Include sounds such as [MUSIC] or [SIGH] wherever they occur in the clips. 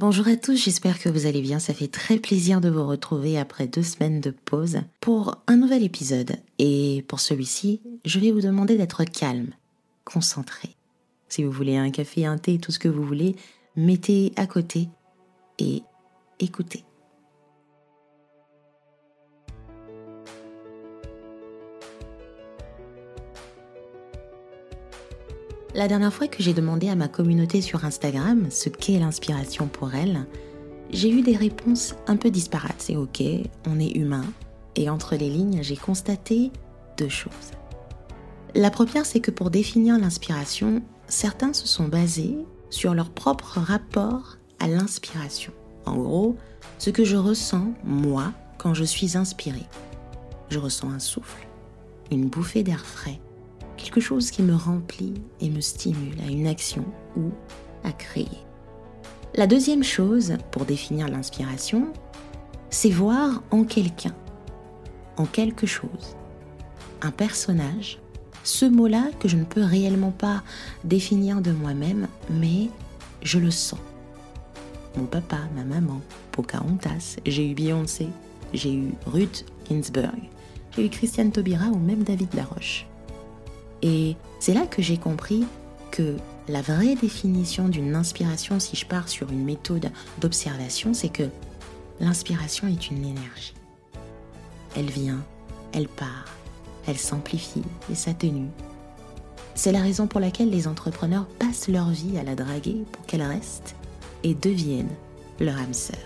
Bonjour à tous, j'espère que vous allez bien. Ça fait très plaisir de vous retrouver après deux semaines de pause pour un nouvel épisode. Et pour celui-ci, je vais vous demander d'être calme, concentré. Si vous voulez un café, un thé, tout ce que vous voulez, mettez à côté et écoutez. La dernière fois que j'ai demandé à ma communauté sur Instagram ce qu'est l'inspiration pour elle, j'ai eu des réponses un peu disparates. C'est ok, on est humain. Et entre les lignes, j'ai constaté deux choses. La première, c'est que pour définir l'inspiration, certains se sont basés sur leur propre rapport à l'inspiration. En gros, ce que je ressens, moi, quand je suis inspiré. Je ressens un souffle, une bouffée d'air frais, chose qui me remplit et me stimule à une action ou à créer. La deuxième chose pour définir l'inspiration, c'est voir en quelqu'un, en quelque chose, un personnage, ce mot-là que je ne peux réellement pas définir de moi-même, mais je le sens. Mon papa, ma maman, Pocahontas, j'ai eu Beyoncé, j'ai eu Ruth Ginsburg, j'ai eu Christiane Taubira ou même David Laroche. Et c'est là que j'ai compris que la vraie définition d'une inspiration, si je pars sur une méthode d'observation, c'est que l'inspiration est une énergie. Elle vient, elle part, elle s'amplifie et s'atténue. C'est la raison pour laquelle les entrepreneurs passent leur vie à la draguer pour qu'elle reste et devienne leur âme sœur.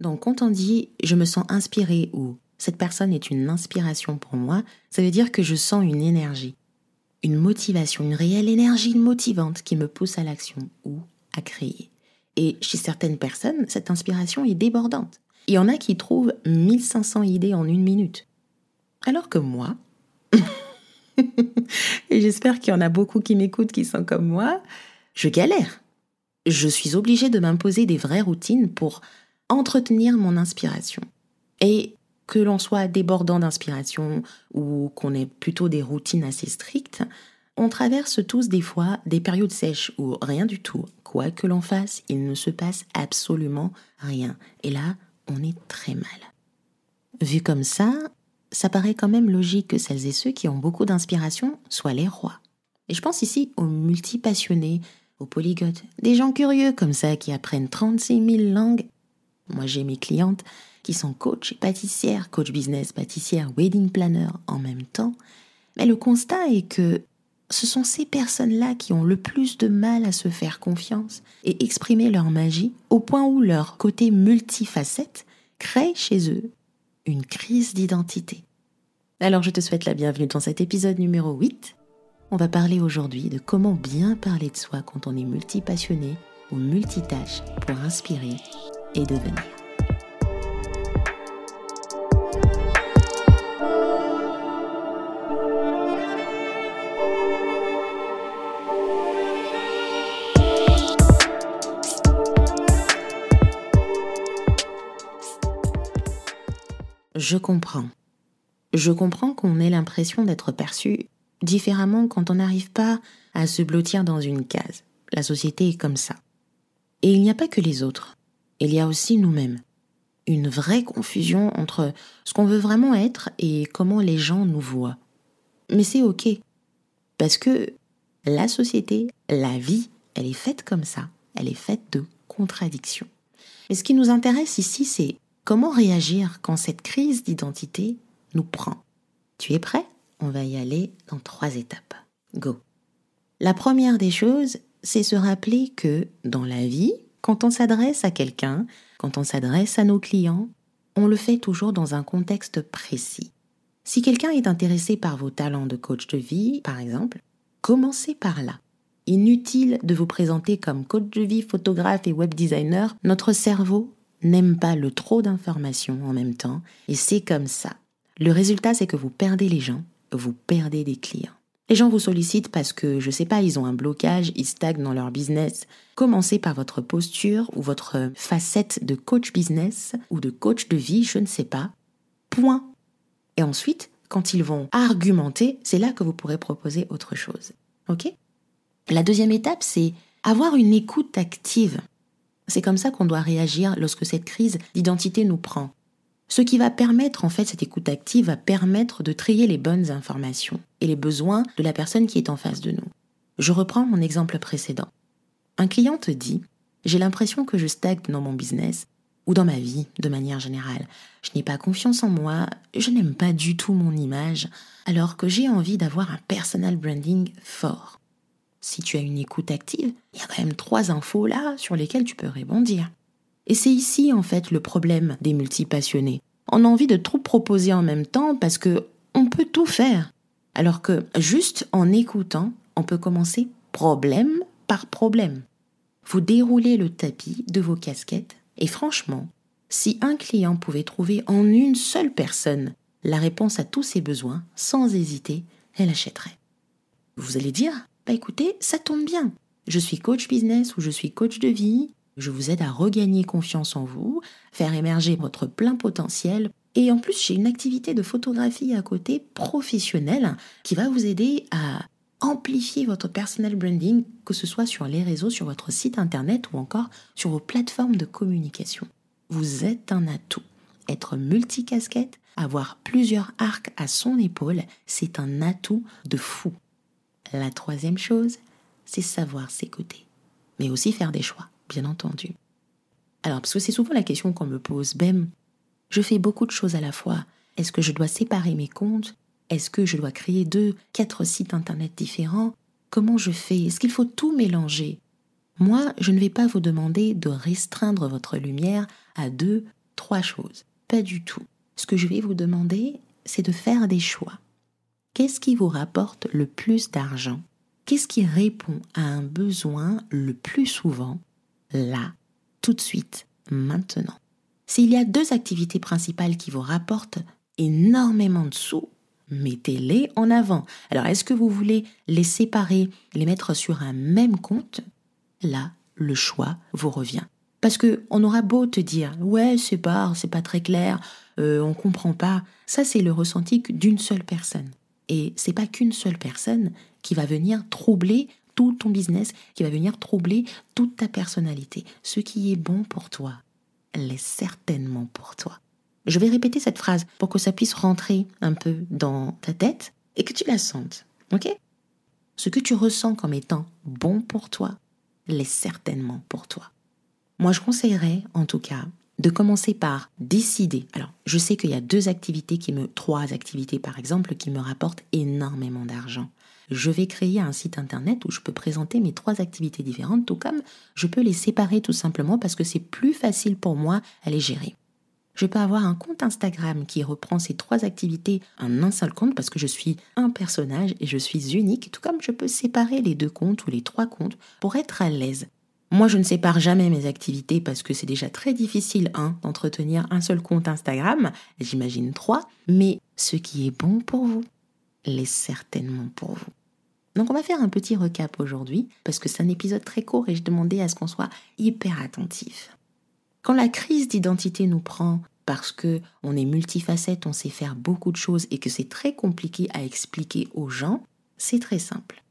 Donc quand on dit je me sens inspiré ou cette personne est une inspiration pour moi, ça veut dire que je sens une énergie, une motivation, une réelle énergie motivante qui me pousse à l'action ou à créer. Et chez certaines personnes, cette inspiration est débordante. Il y en a qui trouvent 1500 idées en une minute. Alors que moi, [LAUGHS] et j'espère qu'il y en a beaucoup qui m'écoutent qui sont comme moi, je galère. Je suis obligée de m'imposer des vraies routines pour entretenir mon inspiration. Et que l'on soit débordant d'inspiration ou qu'on ait plutôt des routines assez strictes, on traverse tous des fois des périodes sèches où rien du tout, quoi que l'on fasse, il ne se passe absolument rien. Et là, on est très mal. Vu comme ça, ça paraît quand même logique que celles et ceux qui ont beaucoup d'inspiration soient les rois. Et je pense ici aux multipassionnés, aux polygotes, des gens curieux comme ça qui apprennent 36 000 langues. Moi j'ai mes clientes qui sont coach et pâtissières, coach business, pâtissière, wedding planner en même temps. Mais le constat est que ce sont ces personnes-là qui ont le plus de mal à se faire confiance et exprimer leur magie au point où leur côté multifacette crée chez eux une crise d'identité. Alors je te souhaite la bienvenue dans cet épisode numéro 8. On va parler aujourd'hui de comment bien parler de soi quand on est multipassionné ou multitâche pour inspirer et devenir. Je comprends. Je comprends qu'on ait l'impression d'être perçu différemment quand on n'arrive pas à se blottir dans une case. La société est comme ça. Et il n'y a pas que les autres. Il y a aussi nous-mêmes. Une vraie confusion entre ce qu'on veut vraiment être et comment les gens nous voient. Mais c'est ok. Parce que la société, la vie, elle est faite comme ça. Elle est faite de contradictions. Et ce qui nous intéresse ici, c'est Comment réagir quand cette crise d'identité nous prend? Tu es prêt? On va y aller dans trois étapes. Go. La première des choses, c'est se rappeler que dans la vie, quand on s'adresse à quelqu'un, quand on s'adresse à nos clients, on le fait toujours dans un contexte précis. Si quelqu'un est intéressé par vos talents de coach de vie, par exemple, commencez par là. Inutile de vous présenter comme coach de vie, photographe et web designer, notre cerveau n'aime pas le trop d'informations en même temps, et c'est comme ça. Le résultat, c'est que vous perdez les gens, vous perdez des clients. Les gens vous sollicitent parce que, je sais pas, ils ont un blocage, ils stagnent dans leur business. Commencez par votre posture ou votre facette de coach business ou de coach de vie, je ne sais pas. Point. Et ensuite, quand ils vont argumenter, c'est là que vous pourrez proposer autre chose. OK? La deuxième étape, c'est avoir une écoute active. C'est comme ça qu'on doit réagir lorsque cette crise d'identité nous prend. Ce qui va permettre, en fait, cette écoute active va permettre de trier les bonnes informations et les besoins de la personne qui est en face de nous. Je reprends mon exemple précédent. Un client te dit J'ai l'impression que je stagne dans mon business ou dans ma vie de manière générale. Je n'ai pas confiance en moi, je n'aime pas du tout mon image, alors que j'ai envie d'avoir un personal branding fort. Si tu as une écoute active, il y a quand même trois infos là sur lesquelles tu peux rebondir. Et c'est ici en fait le problème des multipassionnés. On a envie de trop proposer en même temps parce que on peut tout faire. Alors que juste en écoutant, on peut commencer problème par problème. Vous déroulez le tapis de vos casquettes et franchement, si un client pouvait trouver en une seule personne la réponse à tous ses besoins, sans hésiter, elle achèterait. Vous allez dire, bah écoutez, ça tombe bien. Je suis coach business ou je suis coach de vie. Je vous aide à regagner confiance en vous, faire émerger votre plein potentiel. Et en plus, j'ai une activité de photographie à côté professionnelle qui va vous aider à amplifier votre personal branding, que ce soit sur les réseaux, sur votre site internet ou encore sur vos plateformes de communication. Vous êtes un atout. Être multicasquette, avoir plusieurs arcs à son épaule, c'est un atout de fou. La troisième chose, c'est savoir s'écouter, mais aussi faire des choix, bien entendu. Alors, parce que c'est souvent la question qu'on me pose, Bem, je fais beaucoup de choses à la fois. Est-ce que je dois séparer mes comptes? Est-ce que je dois créer deux, quatre sites internet différents? Comment je fais? Est-ce qu'il faut tout mélanger? Moi, je ne vais pas vous demander de restreindre votre lumière à deux, trois choses. Pas du tout. Ce que je vais vous demander, c'est de faire des choix. Qu'est-ce qui vous rapporte le plus d'argent? Qu'est-ce qui répond à un besoin le plus souvent? Là, tout de suite, maintenant. S'il y a deux activités principales qui vous rapportent énormément de sous, mettez-les en avant. Alors, est-ce que vous voulez les séparer, les mettre sur un même compte? Là, le choix vous revient. Parce que on aura beau te dire, ouais, c'est pas, c'est pas très clair, euh, on comprend pas. Ça, c'est le ressenti d'une seule personne. Et c'est pas qu'une seule personne qui va venir troubler tout ton business, qui va venir troubler toute ta personnalité. Ce qui est bon pour toi l'est certainement pour toi. Je vais répéter cette phrase pour que ça puisse rentrer un peu dans ta tête et que tu la sentes. Ok? Ce que tu ressens comme étant bon pour toi l'est certainement pour toi. Moi, je conseillerais, en tout cas, de commencer par décider. Alors, je sais qu'il y a deux activités qui me, trois activités par exemple, qui me rapportent énormément d'argent. Je vais créer un site internet où je peux présenter mes trois activités différentes, tout comme je peux les séparer tout simplement parce que c'est plus facile pour moi à les gérer. Je peux avoir un compte Instagram qui reprend ces trois activités en un seul compte parce que je suis un personnage et je suis unique, tout comme je peux séparer les deux comptes ou les trois comptes pour être à l'aise. Moi, je ne sépare jamais mes activités parce que c'est déjà très difficile, hein, d'entretenir un seul compte Instagram, j'imagine trois, mais ce qui est bon pour vous l'est certainement pour vous. Donc on va faire un petit recap aujourd'hui parce que c'est un épisode très court et je demandais à ce qu'on soit hyper attentif. Quand la crise d'identité nous prend parce que on est multifacette, on sait faire beaucoup de choses et que c'est très compliqué à expliquer aux gens, c'est très simple.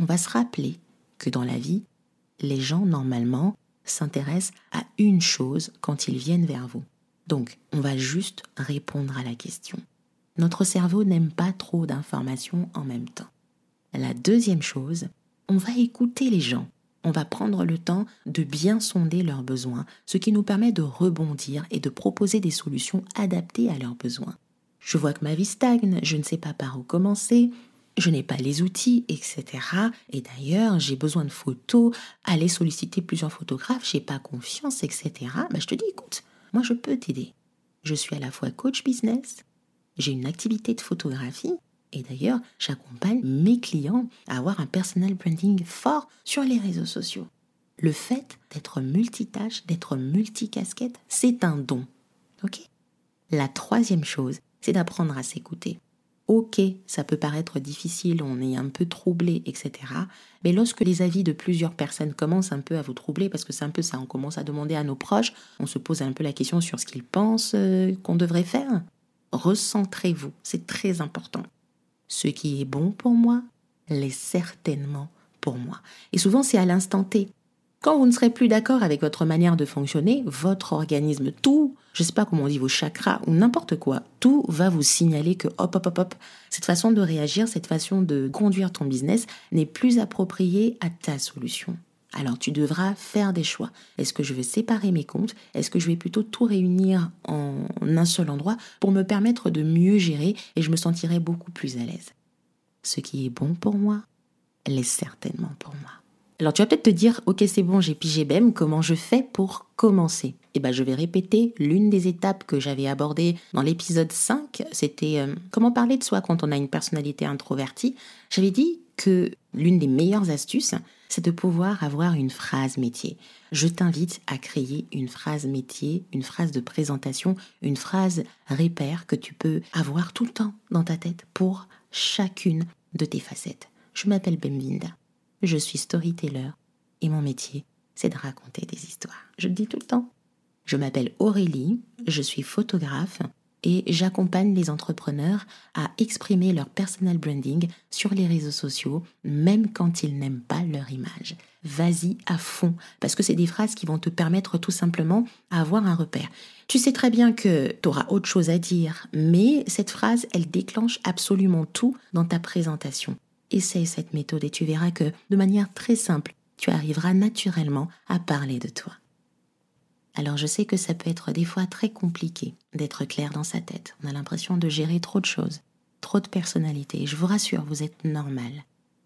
On va se rappeler que dans la vie, les gens normalement s'intéressent à une chose quand ils viennent vers vous. Donc, on va juste répondre à la question. Notre cerveau n'aime pas trop d'informations en même temps. La deuxième chose, on va écouter les gens on va prendre le temps de bien sonder leurs besoins, ce qui nous permet de rebondir et de proposer des solutions adaptées à leurs besoins. Je vois que ma vie stagne, je ne sais pas par où commencer, je n'ai pas les outils, etc. Et d'ailleurs, j'ai besoin de photos, aller solliciter plusieurs photographes, j'ai pas confiance, etc. Bah, je te dis, écoute, moi je peux t'aider. Je suis à la fois coach business, j'ai une activité de photographie, et d'ailleurs, j'accompagne mes clients à avoir un personal branding fort sur les réseaux sociaux. Le fait d'être multitâche, d'être multicasquette, c'est un don. Ok? La troisième chose, c'est d'apprendre à s'écouter. Ok, ça peut paraître difficile, on est un peu troublé, etc. Mais lorsque les avis de plusieurs personnes commencent un peu à vous troubler, parce que c'est un peu ça, on commence à demander à nos proches, on se pose un peu la question sur ce qu'ils pensent euh, qu'on devrait faire. Recentrez-vous, c'est très important. Ce qui est bon pour moi l'est certainement pour moi. Et souvent, c'est à l'instant T. Quand vous ne serez plus d'accord avec votre manière de fonctionner, votre organisme, tout, je sais pas comment on dit, vos chakras ou n'importe quoi, tout va vous signaler que hop, hop, hop, hop, cette façon de réagir, cette façon de conduire ton business n'est plus appropriée à ta solution. Alors tu devras faire des choix. Est-ce que je vais séparer mes comptes? Est-ce que je vais plutôt tout réunir en un seul endroit pour me permettre de mieux gérer et je me sentirai beaucoup plus à l'aise? Ce qui est bon pour moi l'est certainement pour moi. Alors tu vas peut-être te dire, ok c'est bon, j'ai pigé BEM, comment je fais pour commencer? Eh bien je vais répéter l'une des étapes que j'avais abordées dans l'épisode 5, c'était euh, comment parler de soi quand on a une personnalité introvertie? J'avais dit que l'une des meilleures astuces, c'est de pouvoir avoir une phrase métier. Je t'invite à créer une phrase métier, une phrase de présentation, une phrase repère que tu peux avoir tout le temps dans ta tête pour chacune de tes facettes. Je m'appelle Bemvinda. Je suis storyteller et mon métier, c'est de raconter des histoires. Je le dis tout le temps. Je m'appelle Aurélie, je suis photographe et j'accompagne les entrepreneurs à exprimer leur personal branding sur les réseaux sociaux, même quand ils n'aiment pas leur image. Vas-y à fond, parce que c'est des phrases qui vont te permettre tout simplement d'avoir un repère. Tu sais très bien que tu auras autre chose à dire, mais cette phrase, elle déclenche absolument tout dans ta présentation. Essaye cette méthode et tu verras que de manière très simple, tu arriveras naturellement à parler de toi. Alors je sais que ça peut être des fois très compliqué d'être clair dans sa tête. On a l'impression de gérer trop de choses, trop de personnalités. Je vous rassure, vous êtes normal.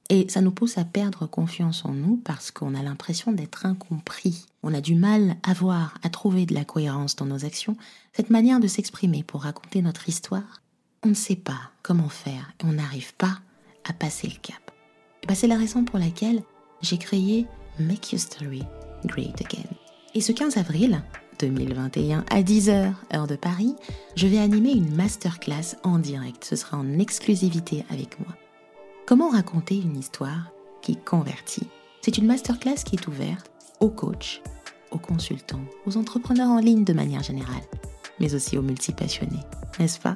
Et ça nous pousse à perdre confiance en nous parce qu'on a l'impression d'être incompris. On a du mal à voir, à trouver de la cohérence dans nos actions. Cette manière de s'exprimer pour raconter notre histoire, on ne sait pas comment faire et on n'arrive pas à passer le cap. Ben, c'est la raison pour laquelle j'ai créé Make Your Story Great Again. Et ce 15 avril 2021 à 10h heure de Paris, je vais animer une masterclass en direct. Ce sera en exclusivité avec moi. Comment raconter une histoire qui convertit? C'est une masterclass qui est ouverte aux coachs, aux consultants, aux entrepreneurs en ligne de manière générale, mais aussi aux multipassionnés, n'est-ce pas?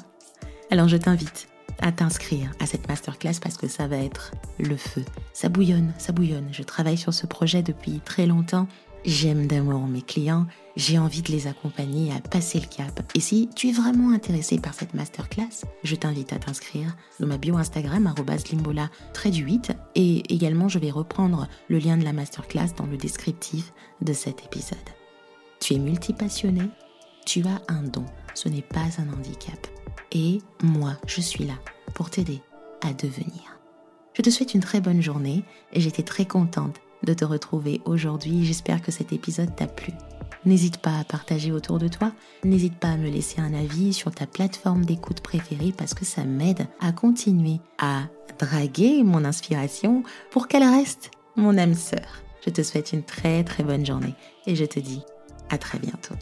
Alors je t'invite à t'inscrire à cette masterclass parce que ça va être le feu. Ça bouillonne, ça bouillonne. Je travaille sur ce projet depuis très longtemps. J'aime d'amour mes clients. J'ai envie de les accompagner à passer le cap. Et si tu es vraiment intéressé par cette masterclass, je t'invite à t'inscrire dans ma bio Instagram, limbola, trait du 8. Et également, je vais reprendre le lien de la masterclass dans le descriptif de cet épisode. Tu es multipassionné, tu as un don, ce n'est pas un handicap. Et moi, je suis là pour t'aider à devenir. Je te souhaite une très bonne journée et j'étais très contente de te retrouver aujourd'hui. J'espère que cet épisode t'a plu. N'hésite pas à partager autour de toi, n'hésite pas à me laisser un avis sur ta plateforme d'écoute préférée parce que ça m'aide à continuer à draguer mon inspiration pour qu'elle reste mon âme sœur. Je te souhaite une très très bonne journée et je te dis à très bientôt.